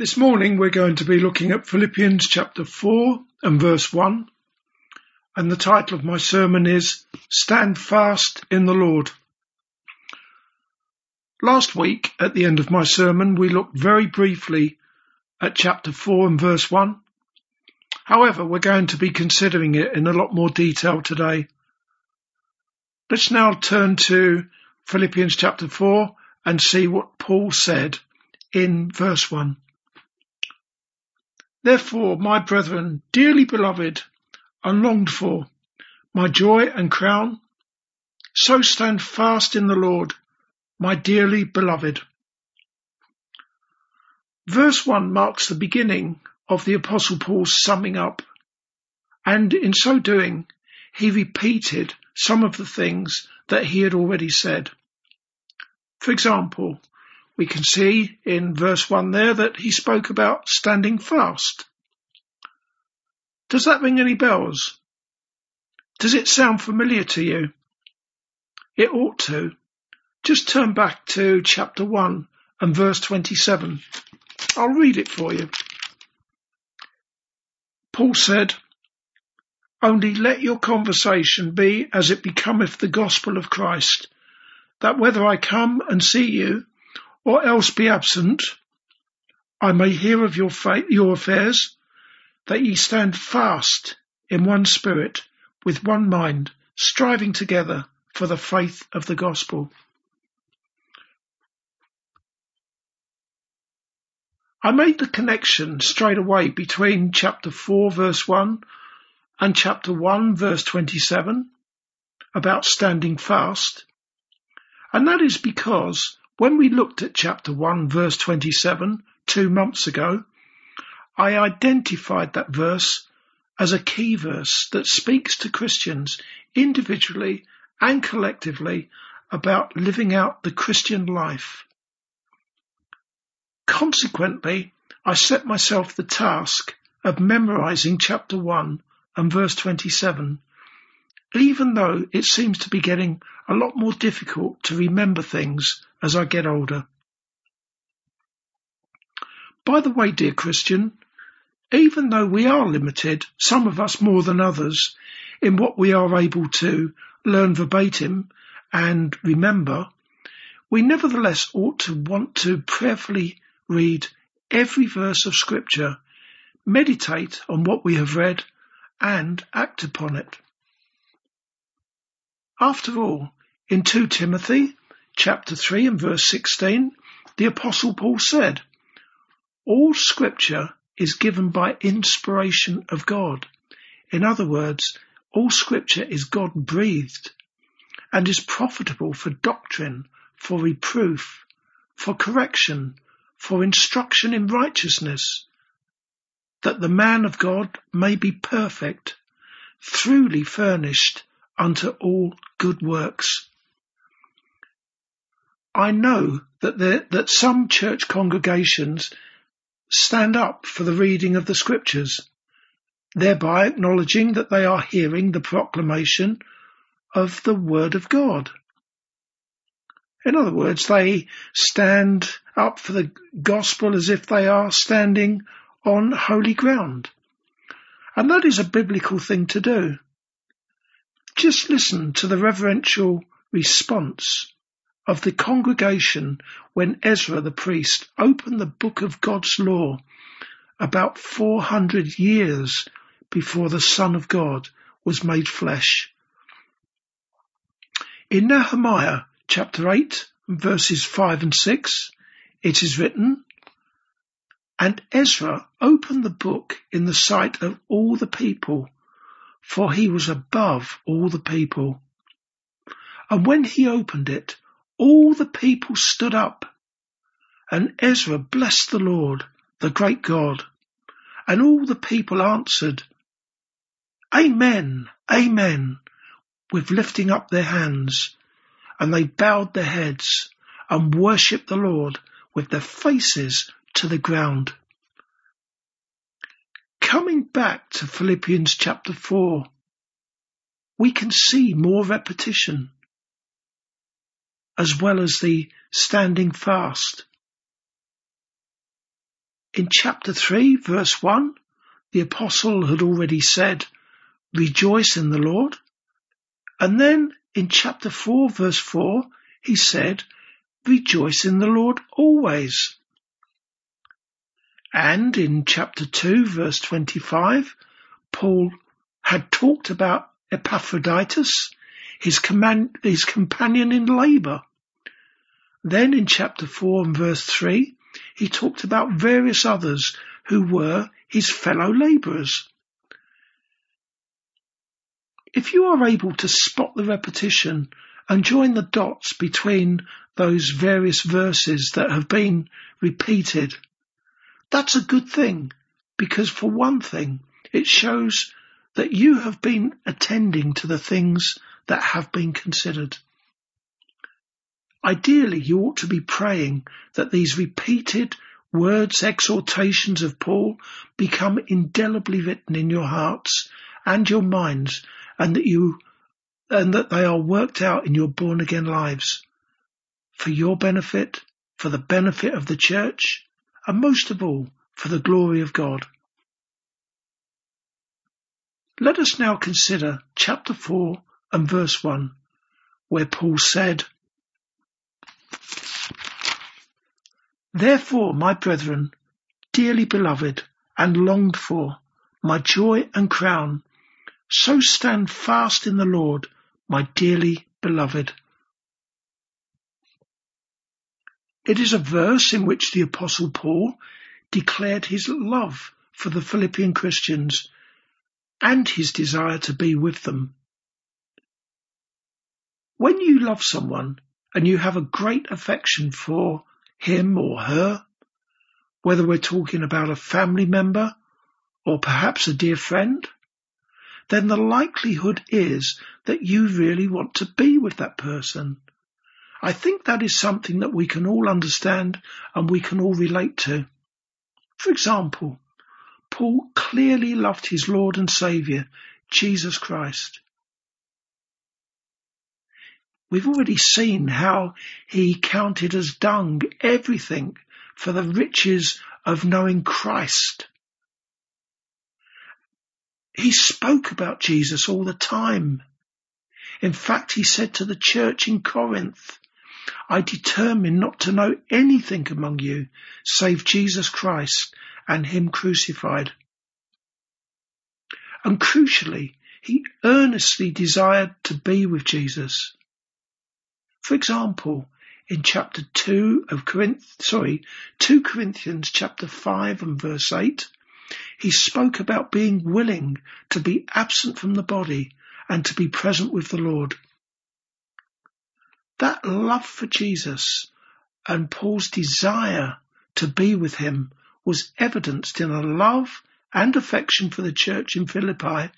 This morning we're going to be looking at Philippians chapter 4 and verse 1. And the title of my sermon is Stand Fast in the Lord. Last week, at the end of my sermon, we looked very briefly at chapter 4 and verse 1. However, we're going to be considering it in a lot more detail today. Let's now turn to Philippians chapter 4 and see what Paul said in verse 1. Therefore, my brethren, dearly beloved and longed for, my joy and crown, so stand fast in the Lord, my dearly beloved. Verse 1 marks the beginning of the Apostle Paul's summing up, and in so doing, he repeated some of the things that he had already said. For example, we can see in verse 1 there that he spoke about standing fast. Does that ring any bells? Does it sound familiar to you? It ought to. Just turn back to chapter 1 and verse 27. I'll read it for you. Paul said, Only let your conversation be as it becometh the gospel of Christ, that whether I come and see you, or else be absent, I may hear of your, your affairs, that ye stand fast in one spirit, with one mind, striving together for the faith of the gospel. I made the connection straight away between chapter 4 verse 1 and chapter 1 verse 27 about standing fast. And that is because when we looked at chapter 1 verse 27 two months ago, I identified that verse as a key verse that speaks to Christians individually and collectively about living out the Christian life. Consequently, I set myself the task of memorizing chapter 1 and verse 27, even though it seems to be getting a lot more difficult to remember things as I get older. By the way, dear Christian, even though we are limited, some of us more than others, in what we are able to learn verbatim and remember, we nevertheless ought to want to prayerfully read every verse of scripture, meditate on what we have read and act upon it. After all, in 2 Timothy chapter 3 and verse 16, the apostle Paul said, all scripture is given by inspiration of God. In other words, all scripture is God breathed and is profitable for doctrine, for reproof, for correction, for instruction in righteousness, that the man of God may be perfect, truly furnished unto all good works. I know that there, that some church congregations stand up for the reading of the scriptures, thereby acknowledging that they are hearing the proclamation of the word of God. In other words, they stand up for the gospel as if they are standing on holy ground. And that is a biblical thing to do. Just listen to the reverential response of the congregation when Ezra the priest opened the book of God's law about 400 years before the Son of God was made flesh. In Nehemiah chapter 8 verses 5 and 6 it is written, And Ezra opened the book in the sight of all the people, for he was above all the people. And when he opened it, all the people stood up, and Ezra blessed the Lord, the great God. And all the people answered, Amen, Amen, with lifting up their hands. And they bowed their heads and worshipped the Lord with their faces to the ground. Coming back to Philippians chapter 4, we can see more repetition as well as the standing fast. In chapter 3 verse 1, the apostle had already said, rejoice in the Lord. And then in chapter 4 verse 4, he said, rejoice in the Lord always. And in chapter 2 verse 25, Paul had talked about Epaphroditus, his, command, his companion in labour. Then in chapter 4 and verse 3, he talked about various others who were his fellow labourers. If you are able to spot the repetition and join the dots between those various verses that have been repeated, that's a good thing because for one thing, it shows that you have been attending to the things that have been considered. Ideally, you ought to be praying that these repeated words, exhortations of Paul become indelibly written in your hearts and your minds and that you, and that they are worked out in your born again lives for your benefit, for the benefit of the church, and most of all, for the glory of God. Let us now consider chapter 4 and verse 1, where Paul said, Therefore, my brethren, dearly beloved and longed for, my joy and crown, so stand fast in the Lord, my dearly beloved. It is a verse in which the apostle Paul declared his love for the Philippian Christians and his desire to be with them. When you love someone and you have a great affection for him or her, whether we're talking about a family member or perhaps a dear friend, then the likelihood is that you really want to be with that person. I think that is something that we can all understand and we can all relate to. For example, Paul clearly loved his Lord and Saviour, Jesus Christ. We've already seen how he counted as dung everything for the riches of knowing Christ. He spoke about Jesus all the time. In fact, he said to the church in Corinth, I determined not to know anything among you save Jesus Christ and him crucified. And crucially, he earnestly desired to be with Jesus. For example, in chapter 2 of Corinth, sorry, 2 Corinthians chapter 5 and verse 8, he spoke about being willing to be absent from the body and to be present with the Lord. That love for Jesus and Paul's desire to be with him was evidenced in a love and affection for the church in Philippi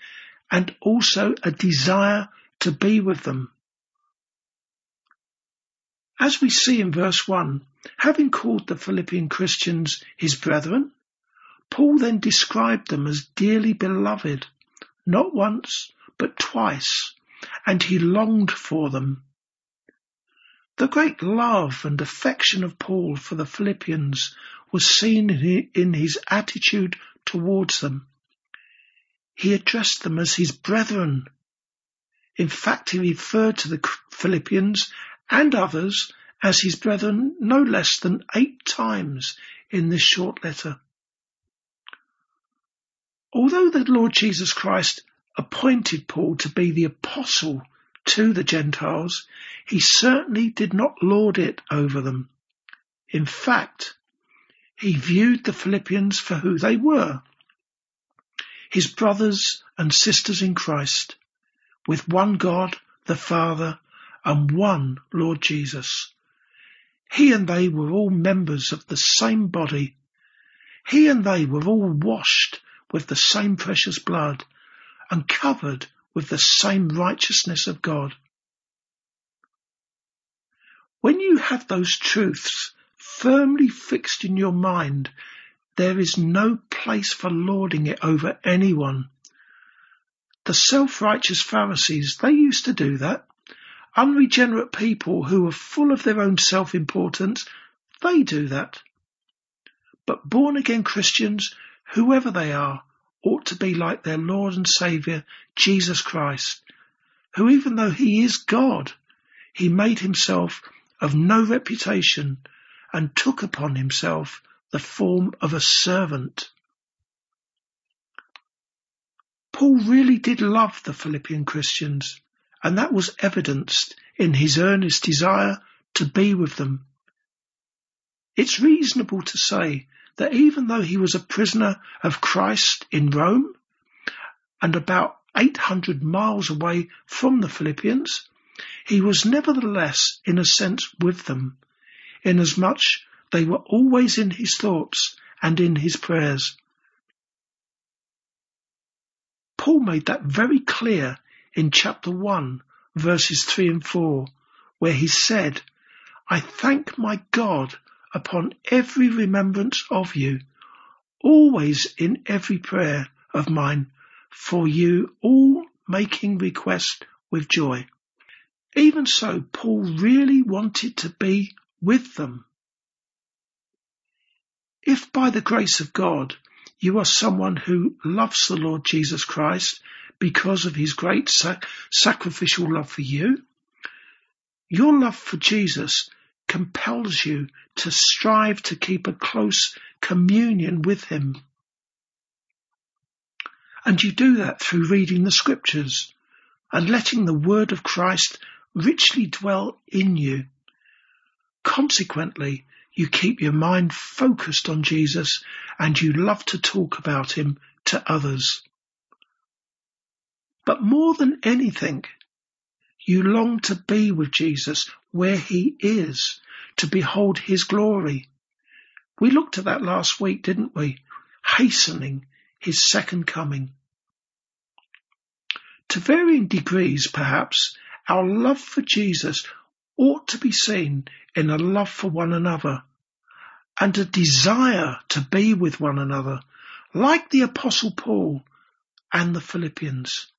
and also a desire to be with them. As we see in verse 1, having called the Philippian Christians his brethren, Paul then described them as dearly beloved, not once, but twice, and he longed for them. The great love and affection of Paul for the Philippians was seen in his attitude towards them. He addressed them as his brethren. In fact, he referred to the Philippians and others as his brethren no less than eight times in this short letter. Although the Lord Jesus Christ appointed Paul to be the apostle to the Gentiles, he certainly did not lord it over them. In fact, he viewed the Philippians for who they were. His brothers and sisters in Christ, with one God, the Father, and one Lord Jesus. He and they were all members of the same body. He and they were all washed with the same precious blood and covered with the same righteousness of God. When you have those truths firmly fixed in your mind, there is no place for lording it over anyone. The self-righteous Pharisees, they used to do that. Unregenerate people who are full of their own self-importance, they do that. But born again Christians, whoever they are, ought to be like their Lord and Saviour, Jesus Christ, who even though he is God, he made himself of no reputation and took upon himself the form of a servant. Paul really did love the Philippian Christians, and that was evidenced in his earnest desire to be with them. It's reasonable to say that even though he was a prisoner of Christ in Rome and about 800 miles away from the Philippians, he was nevertheless in a sense with them, inasmuch they were always in his thoughts and in his prayers. Paul made that very clear in chapter 1, verses 3 and 4, where he said, I thank my God upon every remembrance of you, always in every prayer of mine, for you all making request with joy. Even so, Paul really wanted to be with them. If by the grace of God you are someone who loves the Lord Jesus Christ because of his great sac- sacrificial love for you, your love for Jesus compels you to strive to keep a close communion with him. And you do that through reading the scriptures and letting the word of Christ richly dwell in you. Consequently, you keep your mind focused on Jesus and you love to talk about him to others. But more than anything, you long to be with Jesus where he is, to behold his glory. We looked at that last week, didn't we? Hastening his second coming. To varying degrees, perhaps, our love for Jesus ought to be seen in a love for one another and a desire to be with one another, like the Apostle Paul and the Philippians.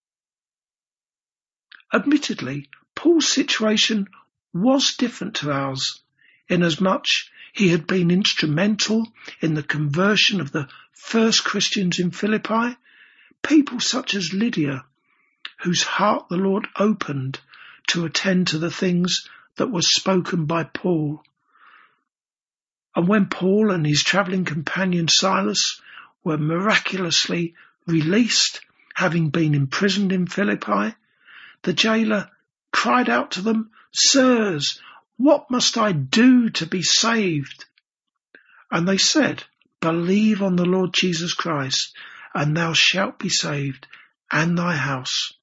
Admittedly, Paul's situation was different to ours, inasmuch he had been instrumental in the conversion of the first Christians in Philippi, people such as Lydia, whose heart the Lord opened to attend to the things that were spoken by Paul. And when Paul and his travelling companion Silas were miraculously released, having been imprisoned in Philippi, the jailer cried out to them, Sirs, what must I do to be saved? And they said, Believe on the Lord Jesus Christ, and thou shalt be saved, and thy house.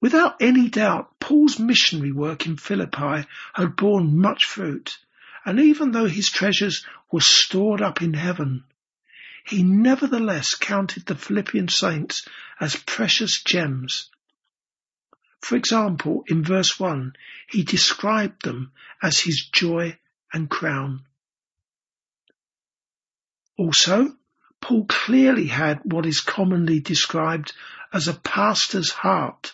Without any doubt, Paul's missionary work in Philippi had borne much fruit, and even though his treasures were stored up in heaven, he nevertheless counted the Philippian saints as precious gems. For example, in verse 1, he described them as his joy and crown. Also, Paul clearly had what is commonly described as a pastor's heart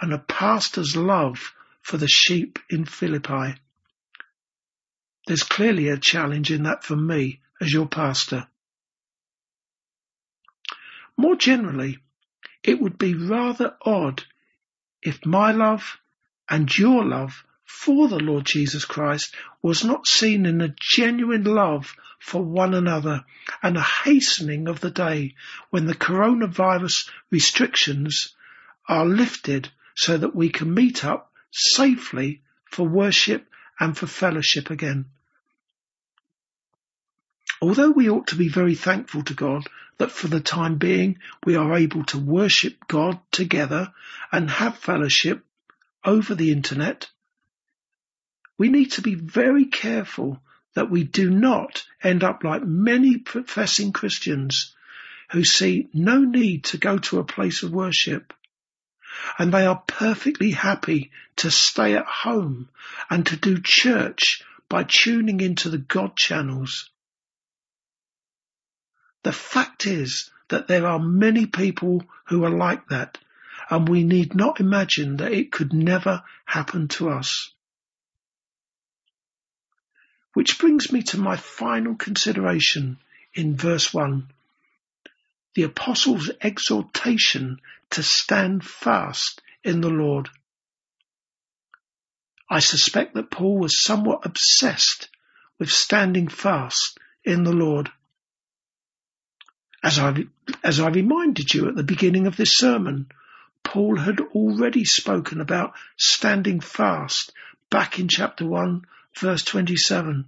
and a pastor's love for the sheep in Philippi. There's clearly a challenge in that for me as your pastor. More generally, it would be rather odd if my love and your love for the Lord Jesus Christ was not seen in a genuine love for one another and a hastening of the day when the coronavirus restrictions are lifted so that we can meet up safely for worship and for fellowship again. Although we ought to be very thankful to God that for the time being we are able to worship God together and have fellowship over the internet, we need to be very careful that we do not end up like many professing Christians who see no need to go to a place of worship and they are perfectly happy to stay at home and to do church by tuning into the God channels. The fact is that there are many people who are like that and we need not imagine that it could never happen to us. Which brings me to my final consideration in verse 1. The apostles' exhortation to stand fast in the Lord. I suspect that Paul was somewhat obsessed with standing fast in the Lord. As I, as I reminded you at the beginning of this sermon, Paul had already spoken about standing fast back in chapter 1, verse 27.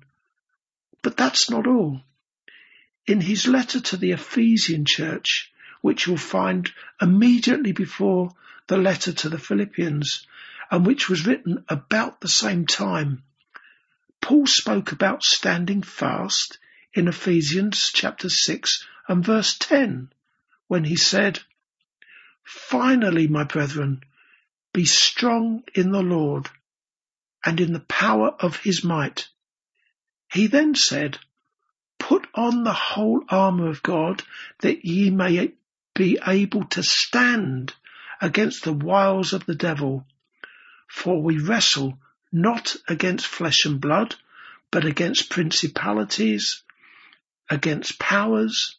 But that's not all. In his letter to the Ephesian church, which you'll find immediately before the letter to the Philippians, and which was written about the same time, Paul spoke about standing fast in Ephesians chapter 6 and verse 10 when he said, Finally, my brethren, be strong in the Lord and in the power of his might. He then said, Put on the whole armour of God that ye may be able to stand against the wiles of the devil. For we wrestle not against flesh and blood, but against principalities, against powers,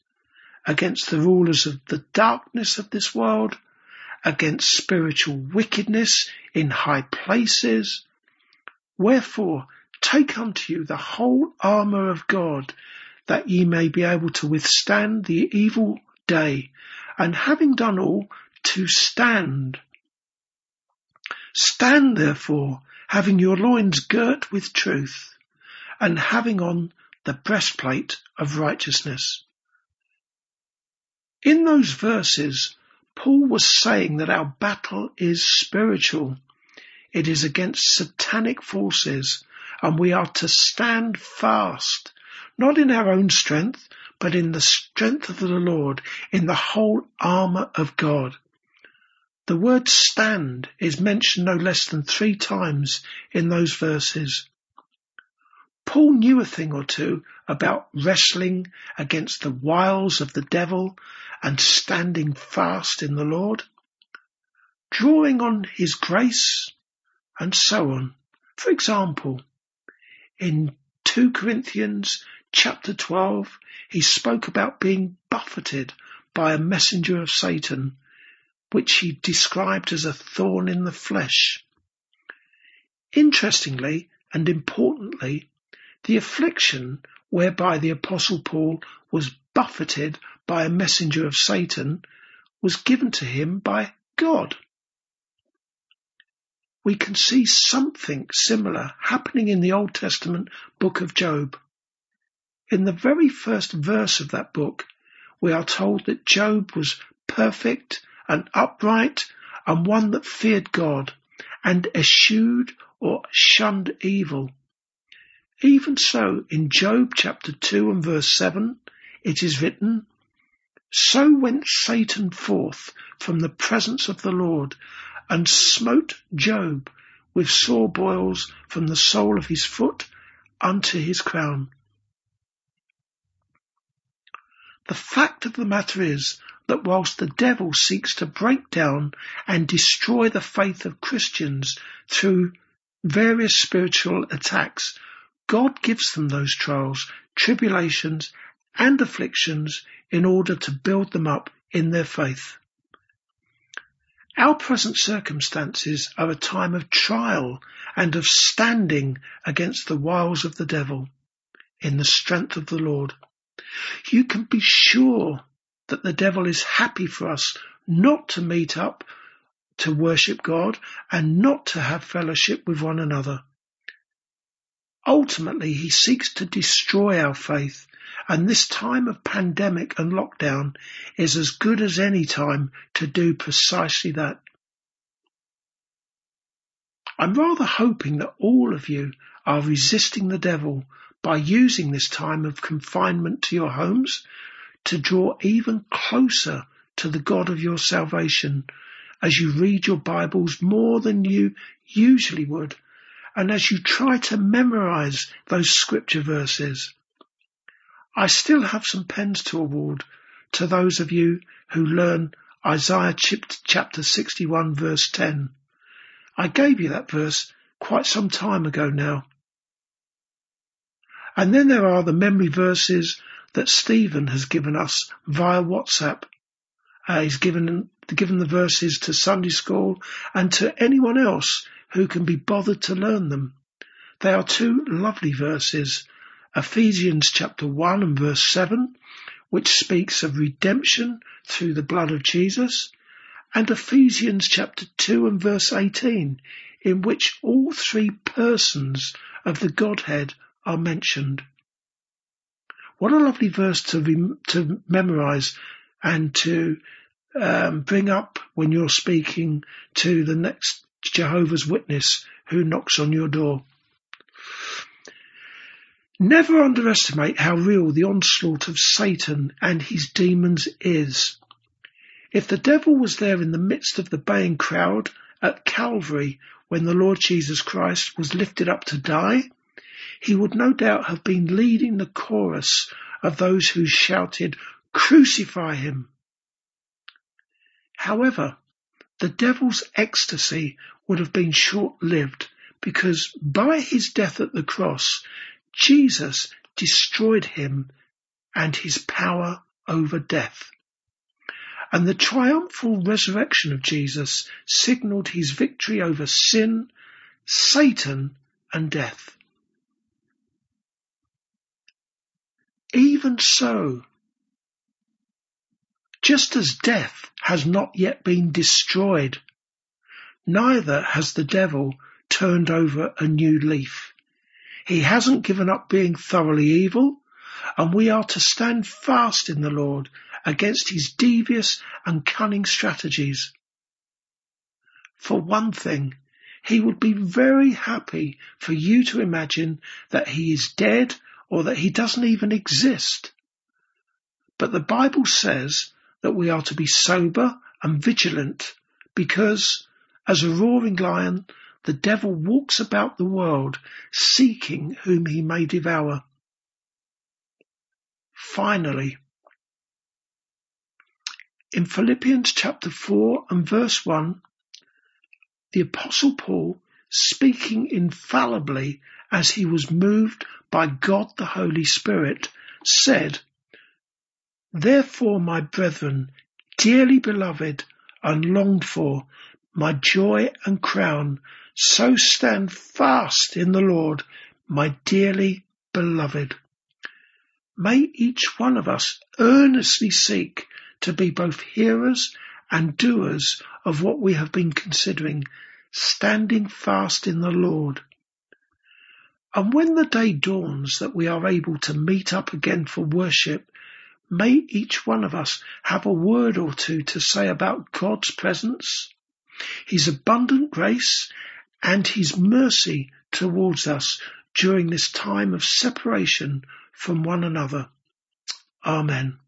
against the rulers of the darkness of this world, against spiritual wickedness in high places. Wherefore, take unto you the whole armour of God, that ye may be able to withstand the evil day, and having done all, to stand. Stand therefore, having your loins girt with truth, and having on the breastplate of righteousness. In those verses, Paul was saying that our battle is spiritual. It is against satanic forces, and we are to stand fast, not in our own strength, but in the strength of the Lord, in the whole armour of God. The word stand is mentioned no less than three times in those verses. Paul knew a thing or two about wrestling against the wiles of the devil and standing fast in the Lord, drawing on his grace and so on. For example, in 2 Corinthians chapter 12, he spoke about being buffeted by a messenger of Satan which he described as a thorn in the flesh. Interestingly and importantly, the affliction whereby the apostle Paul was buffeted by a messenger of Satan was given to him by God. We can see something similar happening in the Old Testament book of Job. In the very first verse of that book, we are told that Job was perfect and upright and one that feared God and eschewed or shunned evil. Even so, in Job chapter 2 and verse 7, it is written, So went Satan forth from the presence of the Lord and smote Job with sore boils from the sole of his foot unto his crown. The fact of the matter is that whilst the devil seeks to break down and destroy the faith of Christians through various spiritual attacks, God gives them those trials, tribulations, and afflictions in order to build them up in their faith. Our present circumstances are a time of trial and of standing against the wiles of the devil in the strength of the Lord. You can be sure that the devil is happy for us not to meet up to worship God and not to have fellowship with one another. Ultimately, he seeks to destroy our faith, and this time of pandemic and lockdown is as good as any time to do precisely that. I'm rather hoping that all of you are resisting the devil by using this time of confinement to your homes to draw even closer to the God of your salvation as you read your Bibles more than you usually would and as you try to memorize those scripture verses. I still have some pens to award to those of you who learn Isaiah chapter 61 verse 10. I gave you that verse quite some time ago now. And then there are the memory verses that Stephen has given us via WhatsApp. Uh, he's given given the verses to Sunday school and to anyone else who can be bothered to learn them. They are two lovely verses. Ephesians chapter 1 and verse 7, which speaks of redemption through the blood of Jesus, and Ephesians chapter 2 and verse 18, in which all three persons of the Godhead are mentioned. What a lovely verse to, to memorize and to um, bring up when you're speaking to the next Jehovah's Witness who knocks on your door. Never underestimate how real the onslaught of Satan and his demons is. If the devil was there in the midst of the baying crowd at Calvary when the Lord Jesus Christ was lifted up to die, he would no doubt have been leading the chorus of those who shouted, Crucify him! However, the devil's ecstasy would have been short-lived because by his death at the cross, Jesus destroyed him and his power over death. And the triumphal resurrection of Jesus signaled his victory over sin, Satan, and death. Even so, just as death has not yet been destroyed, neither has the devil turned over a new leaf. He hasn't given up being thoroughly evil, and we are to stand fast in the Lord against his devious and cunning strategies. For one thing, he would be very happy for you to imagine that he is dead or that he doesn't even exist. But the Bible says that we are to be sober and vigilant because, as a roaring lion, the devil walks about the world seeking whom he may devour. Finally, in Philippians chapter 4 and verse 1, the apostle Paul, speaking infallibly as he was moved by God the Holy Spirit, said, Therefore, my brethren, dearly beloved and longed for, my joy and crown, so stand fast in the Lord, my dearly beloved. May each one of us earnestly seek to be both hearers and doers of what we have been considering, standing fast in the Lord. And when the day dawns that we are able to meet up again for worship, may each one of us have a word or two to say about God's presence, His abundant grace and His mercy towards us during this time of separation from one another. Amen.